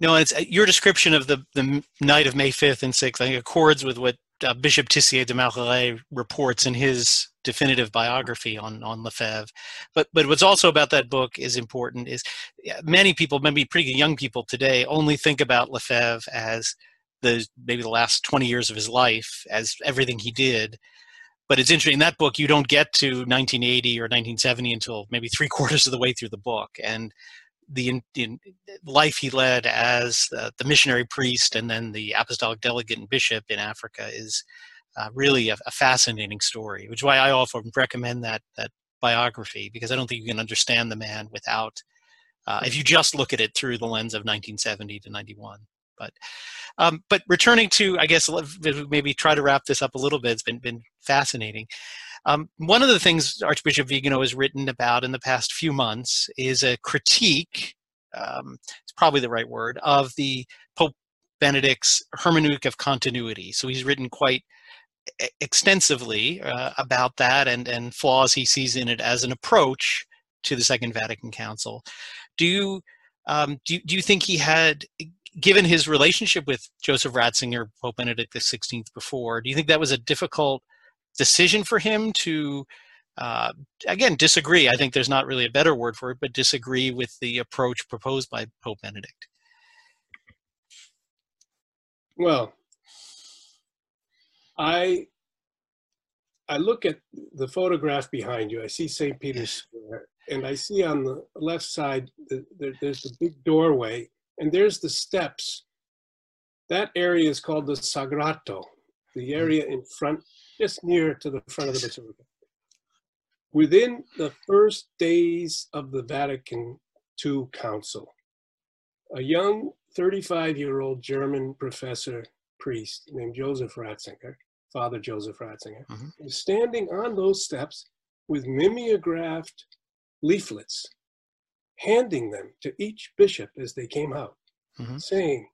No, it's uh, your description of the, the night of May 5th and 6th, I think accords with what uh, Bishop Tissier de Mallerais reports in his definitive biography on, on Lefebvre. But, but what's also about that book is important is many people, maybe pretty young people today, only think about Lefebvre as the maybe the last 20 years of his life as everything he did but it's interesting in that book you don't get to 1980 or 1970 until maybe three quarters of the way through the book and the life he led as uh, the missionary priest and then the apostolic delegate and bishop in africa is uh, really a, a, fascinating story which is why i often recommend that that biography because i don't think you can understand the man without uh, if you just look at it through the lens of 1970 to 91 but um, but returning to, I guess maybe try to wrap this up a little bit. It's been been fascinating. Um, one of the things Archbishop Vigano has written about in the past few months is a critique. Um, it's probably the right word of the Pope Benedict's hermeneutic of continuity. So he's written quite extensively uh, about that and and flaws he sees in it as an approach to the Second Vatican Council. Do you um, do, do you think he had given his relationship with Joseph Ratzinger, Pope Benedict XVI before, do you think that was a difficult decision for him to, uh, again, disagree? I think there's not really a better word for it, but disagree with the approach proposed by Pope Benedict. Well, I I look at the photograph behind you. I see St. Peter's Square, and I see on the left side the, the, there's the big doorway, and there's the steps. That area is called the Sagrato, the Mm. area in front, just near to the front of the basilica. Within the first days of the Vatican II Council, a young 35 year old German professor priest named Joseph Ratzinger, Father Joseph Ratzinger, Mhm. was standing on those steps with mimeographed leaflets, handing them to each bishop as they came out, Mhm. saying,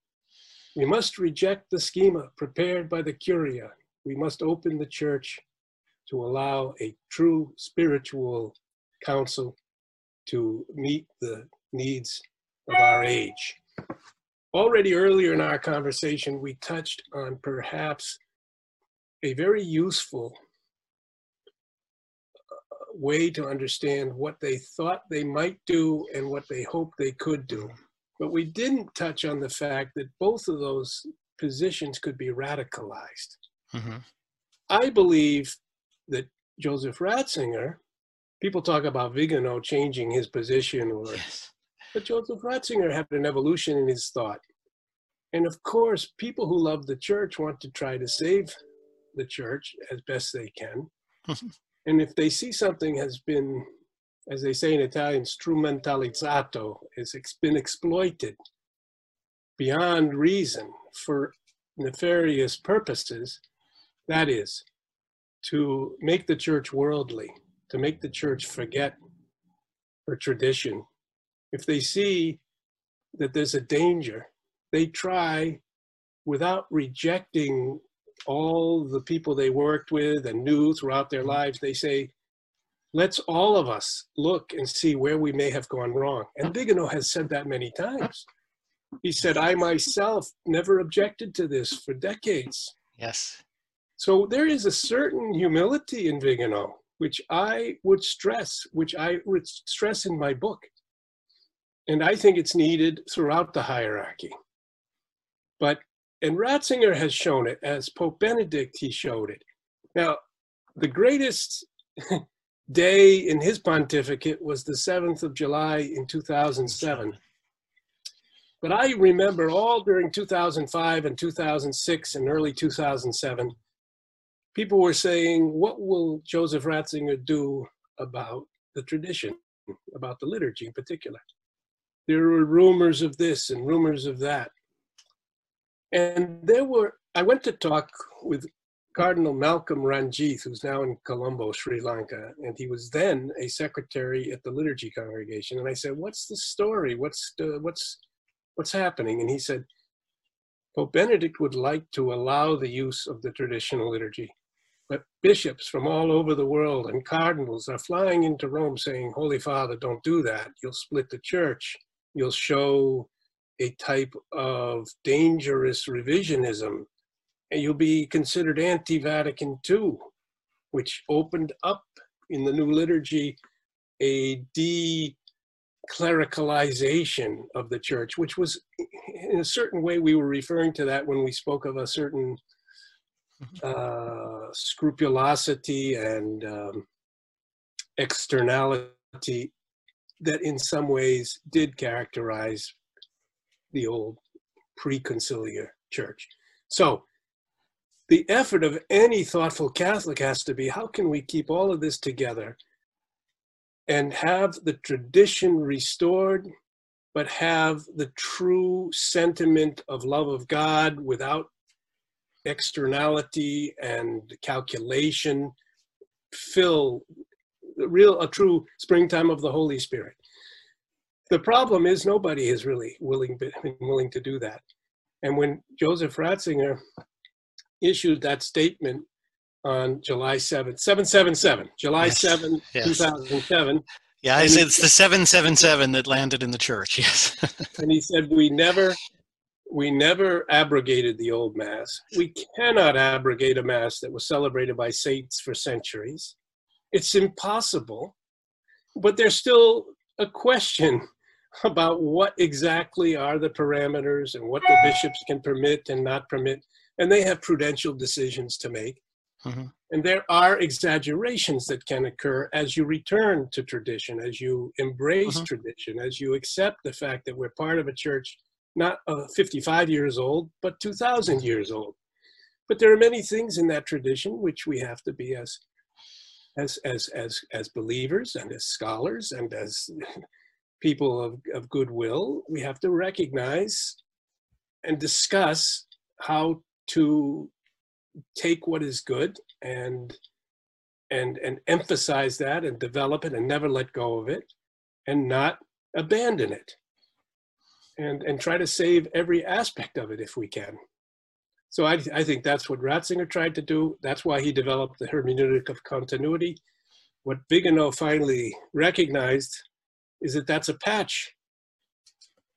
We must reject the schema prepared by the Curia. We must open the church to allow a true spiritual council to meet the needs of our age. Already earlier in our conversation, we touched on perhaps a very useful uh, way to understand what they thought they might do and what they hoped they could do. But we didn't touch on the fact that both of those positions could be radicalized. Mhm. I believe that Joseph Ratzinger, people talk about Vigano changing his position, or Yes. but Joseph Ratzinger had an evolution in his thought. And of course, people who love the church want to try to save the church as best they can. and if they see something has been, as they say in Italian, strumentalizzato, has been exploited beyond reason for nefarious purposes, that is, to make the church worldly, to make the church forget her tradition. If they see that there's a danger, they try, without rejecting all the people they worked with and knew throughout their lives, they say, let's all of us look and see where we may have gone wrong. And Vigano has said that many times. He said, I myself never objected to this for decades. Yes. So there is a certain humility in Vigano, which I would stress, which I would stress in my book. And I think it's needed throughout the hierarchy. But, and Ratzinger has shown it, as Pope Benedict, he showed it. Now, the greatest day in his pontificate was the 7th of July in 2007. But I remember all during 2005 and 2006 and early 2007, people were saying, What will Joseph Ratzinger do about the tradition, about the liturgy in particular? There were rumors of this and rumors of that. And there were, I went to talk with Cardinal Malcolm Ranjith, who's now in Colombo, Sri Lanka, and he was then a secretary at the liturgy congregation. And I said, "What's the story? What's the, what's what's happening?" And he said, "Pope Benedict would like to allow the use of the traditional liturgy, but bishops from all over the world and cardinals are flying into Rome saying, "Holy Father, don't do that. You'll split the church. You'll show a type of dangerous revisionism." and you'll be considered anti-Vatican II, which opened up in the new liturgy a de-clericalization of the church, which was in a certain way we were referring to that when we spoke of a certain uh, scrupulosity and um, externality that in some ways did characterize the old pre-conciliar church. So the effort of any thoughtful Catholic has to be how can we keep all of this together and have the tradition restored, but have the true sentiment of love of God without externality and calculation fill the real a true springtime of the Holy Spirit. The problem is nobody is really willing been willing to do that. And when Joseph Ratzinger issued that statement on July 7th, 777, July Yes, 7, yes. 2007. Yeah, I And said he- it's the 777 that landed in the church. Yes. And he said, we never, we never abrogated the old mass. We cannot abrogate a mass that was celebrated by saints for centuries. It's impossible. But there's still a question about what exactly are the parameters and what the bishops can permit and not permit. And they have prudential decisions to make. Mhm. And there are exaggerations that can occur as you return to tradition, as you embrace Mhm. tradition, as you accept the fact that we're part of a church not uh, 55 years old, but 2,000 years old. But there are many things in that tradition which we have to be as as as as as believers and as scholars and as people of, of goodwill, we have to recognize and discuss how to take what is good and and and emphasize that and develop it and never let go of it and not abandon it and and try to save every aspect of it if we can so I, I think that's what Ratzinger tried to do. That's why he developed the hermeneutic of continuity. What Vigano finally recognized is that that's a patch,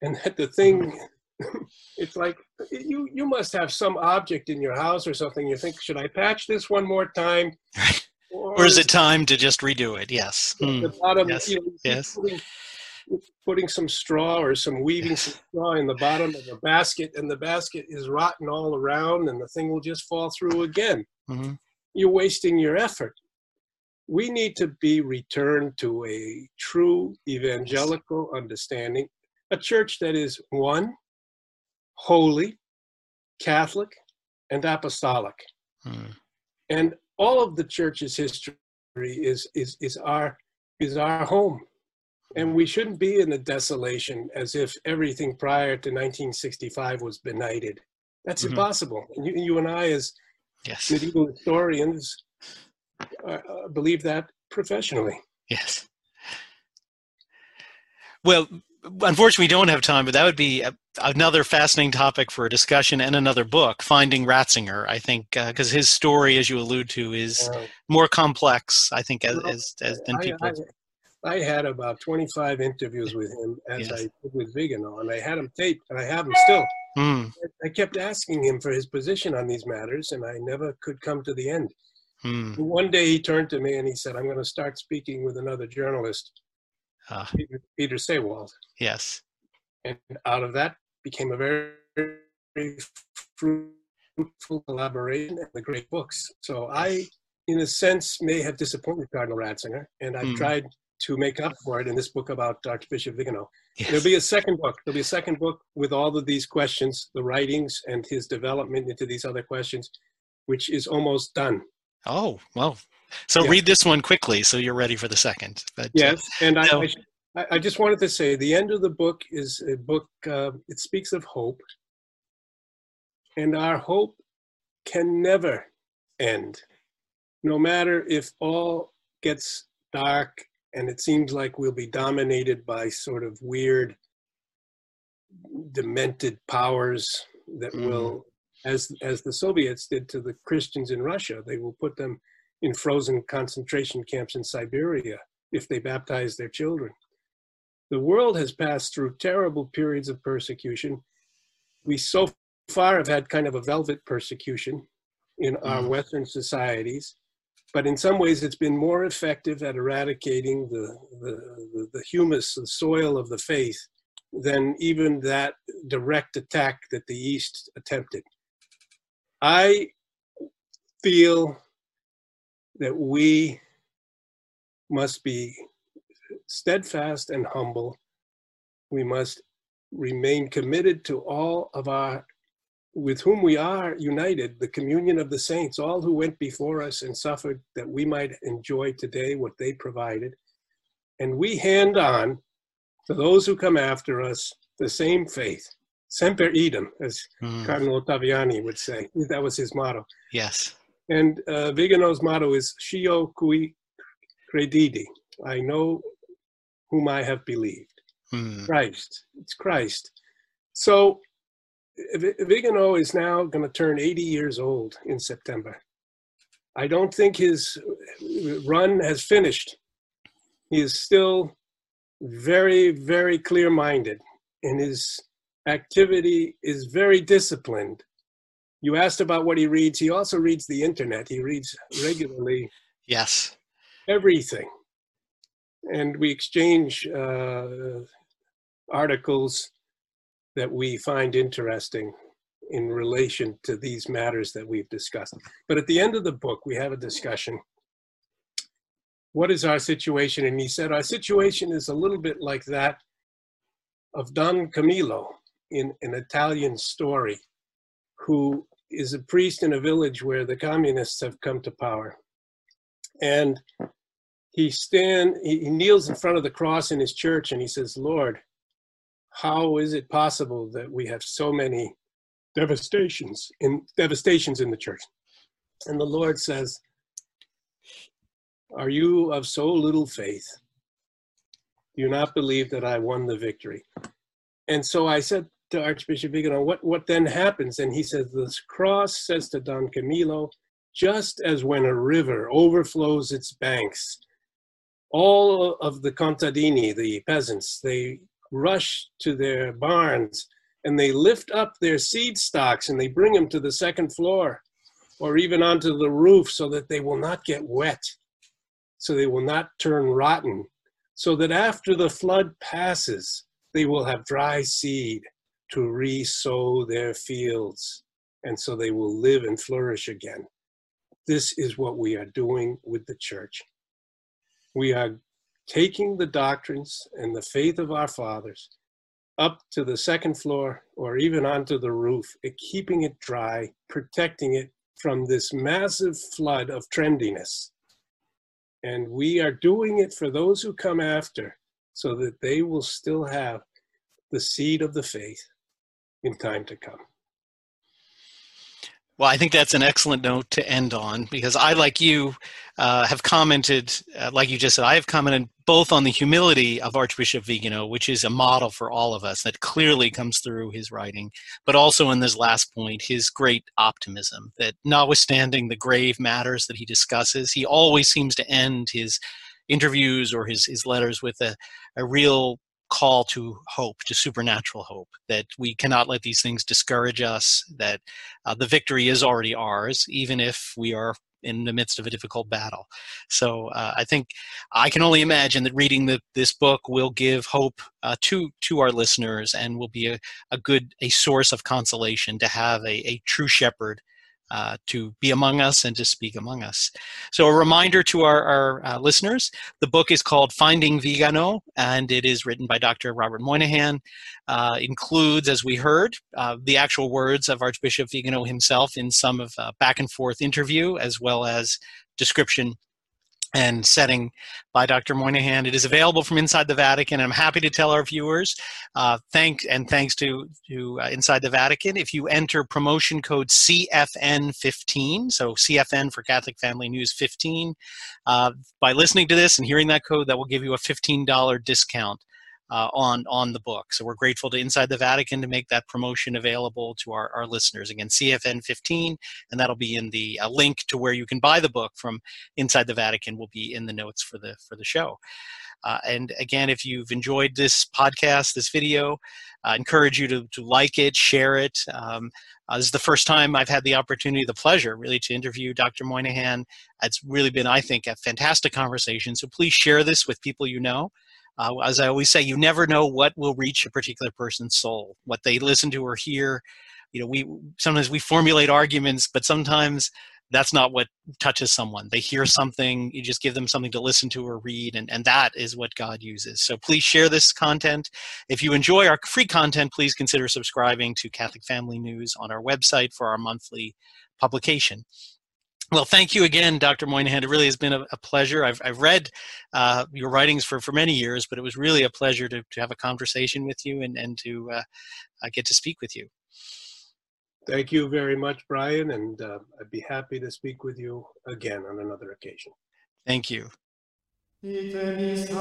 and that the thing, it's like you you must have some object in your house or something. You think, should I patch this one more time, Or is it time to just redo it? Yes. Hmm. the bottom? Yes, you know, yes. Putting, some straw or some weaving some straw in the bottom of a basket, and the basket is rotten all around, and the thing will just fall through again. Mhm. You're wasting your effort. We need to be returned to a true evangelical understanding, a church that is one, holy, Catholic, and apostolic Hmm. and all of the church's history is is is our is our home and we shouldn't be in the desolation as if everything prior to 1965 was benighted that's Mhm. impossible and you, you and i as Yes. medieval historians uh, uh, believe that professionally Yes. Well, unfortunately, we don't have time, but that would be a, another fascinating topic for a discussion and another book, Finding Ratzinger. I think because his story, as you allude to, is Uh, more complex. I think as, as, as than people. I, I had about 25 interviews with him as Yes. I did with Vigano, and I had him taped, and I have them still. Hmm. I kept asking him for his position on these matters, and I never could come to the end. Hmm. One day he turned to me and he said, I'm going to start speaking with another journalist, Ah, Peter, Peter Seewald. yes. And out of that became a very, very fruitful collaboration and the great books. So I, in a sense, may have disappointed Cardinal Ratzinger, and I've Hmm. tried to make up for it in this book about Archbishop Vigano. yes. There'll be a second book. There'll be a second book with all of these questions, the writings and his development into these other questions, which is almost done. Oh, well. So Yeah. read this one quickly so you're ready for the second. But, uh, Yes, and I, no. I, I just wanted to say the end of the book is a book. Uh, it speaks of hope, and our hope can never end, no matter if all gets dark and it seems like we'll be dominated by sort of weird, demented powers that Mm. will, as as the Soviets did to the Christians in Russia, they will put them in frozen concentration camps in Siberia if they baptize their children. The world has passed through terrible periods of persecution. We so far have had kind of a velvet persecution in our Mm. Western societies, but in some ways it's been more effective at eradicating the, the, the, humus, the soil of the faith, than even that direct attack that the East attempted. I feel that we must be steadfast and humble. We must remain committed to all of our, with whom we are united, the communion of the saints, all who went before us and suffered that we might enjoy today what they provided. And we hand on to those who come after us the same faith. Semper idem, as hmm, Cardinal Ottaviani would say. That was his motto. yes. And uh, Vigano's motto is "Scio cui credidi." I know whom I have believed. Hmm. Christ. It's Christ. So Vigano is now going to turn 80 years old in September. I don't think his run has finished. He is still very, very clear minded, and his activity is very disciplined. You asked about what he reads. He also reads the internet. He reads regularly Yes. everything. And we exchange uh, articles that we find interesting. in relation to these matters that we've discussed. But at the end of the book, we have a discussion. What is our situation? And he said, Our situation is a little bit like that of Don Camillo in an Italian story, who is a priest in a village where the communists have come to power. And he stand he kneels in front of the cross in his church and he says, Lord, how is it possible that we have so many devastations in devastations in the church? And the Lord says, Are you of so little faith? Do you not believe that I won the victory? And so I said to Archbishop Vigano, what, what then happens? And he says, This cross says to Don Camillo, just as when a river overflows its banks, all of the contadini, the peasants, they rush to their barns and they lift up their seed stocks and they bring them to the second floor or even onto the roof so that they will not get wet, so they will not turn rotten, so that after the flood passes, they will have dry seed to re-sow their fields, and so they will live and flourish again. This is what we are doing with the church. We are taking the doctrines and the faith of our fathers up to the second floor or even onto the roof, keeping it dry, protecting it from this massive flood of trendiness. And we are doing it for those who come after so that they will still have the seed of the faith in time to come. Well, I think that's an excellent note to end on because I, like you, uh, have commented, uh, like you just said, I have commented both on the humility of Archbishop Vigano, which is a model for all of us that clearly comes through his writing, but also in this last point, his great optimism that notwithstanding the grave matters that he discusses, he always seems to end his interviews or his, his letters with a, a real call to hope, to supernatural hope, that we cannot let these things discourage us, that uh, the victory is already ours, even if we are in the midst of a difficult battle. So uh, I think I can only imagine that reading the, this book will give hope uh, to to our listeners and will be a, a good a source of consolation to have a, a true shepherd uh, to be among us and to speak among us. So, a reminder to our, our uh, listeners the book is called Finding Vigano, and it is written by Dr. Robert Moynihan. Uh, includes, as we heard, uh, the actual words of Archbishop Vigano himself in some of uh, back and forth interview, as well as description and setting by Dr. Moynihan. It is available from Inside the Vatican. I'm happy to tell our viewers, uh, thank and thanks to, to uh, Inside the Vatican, if you enter promotion code CFN15, so CFN for Catholic Family News 15, uh, by listening to this and hearing that code, that will give you a $15 discount uh, on on the book. So we're grateful to Inside the Vatican to make that promotion available to our, our listeners. Again, CFN 15, and that'll be in the uh, link to where you can buy the book from Inside the Vatican. Will be in the notes for the for the show. Uh, and again, if you've enjoyed this podcast, this video, I encourage you to, to like it, share it. Um, uh, this is the first time I've had the opportunity, the pleasure, really, to interview Dr. Moynihan. It's really been, I think, a fantastic conversation. So please share this with people you know. Uh, as I always say, you never know what will reach a particular person's soul, what they listen to or hear. You know, we sometimes we formulate arguments, but sometimes that's not what touches someone. They hear something, you just give them something to listen to or read, and, and that is what God uses. So please share this content. If you enjoy our free content, please consider subscribing to Catholic Family News on our website for our monthly publication. Well, thank you again, Dr. Moynihan. It really has been a, a pleasure. I've, I've read uh, your writings for, for many years, but it was really a pleasure to, to have a conversation with you and, and to uh, uh, get to speak with you. Thank you very much, Brian, and uh, I'd be happy to speak with you again on another occasion. Thank you. Alleluia,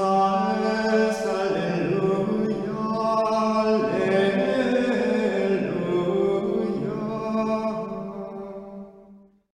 Alleluia.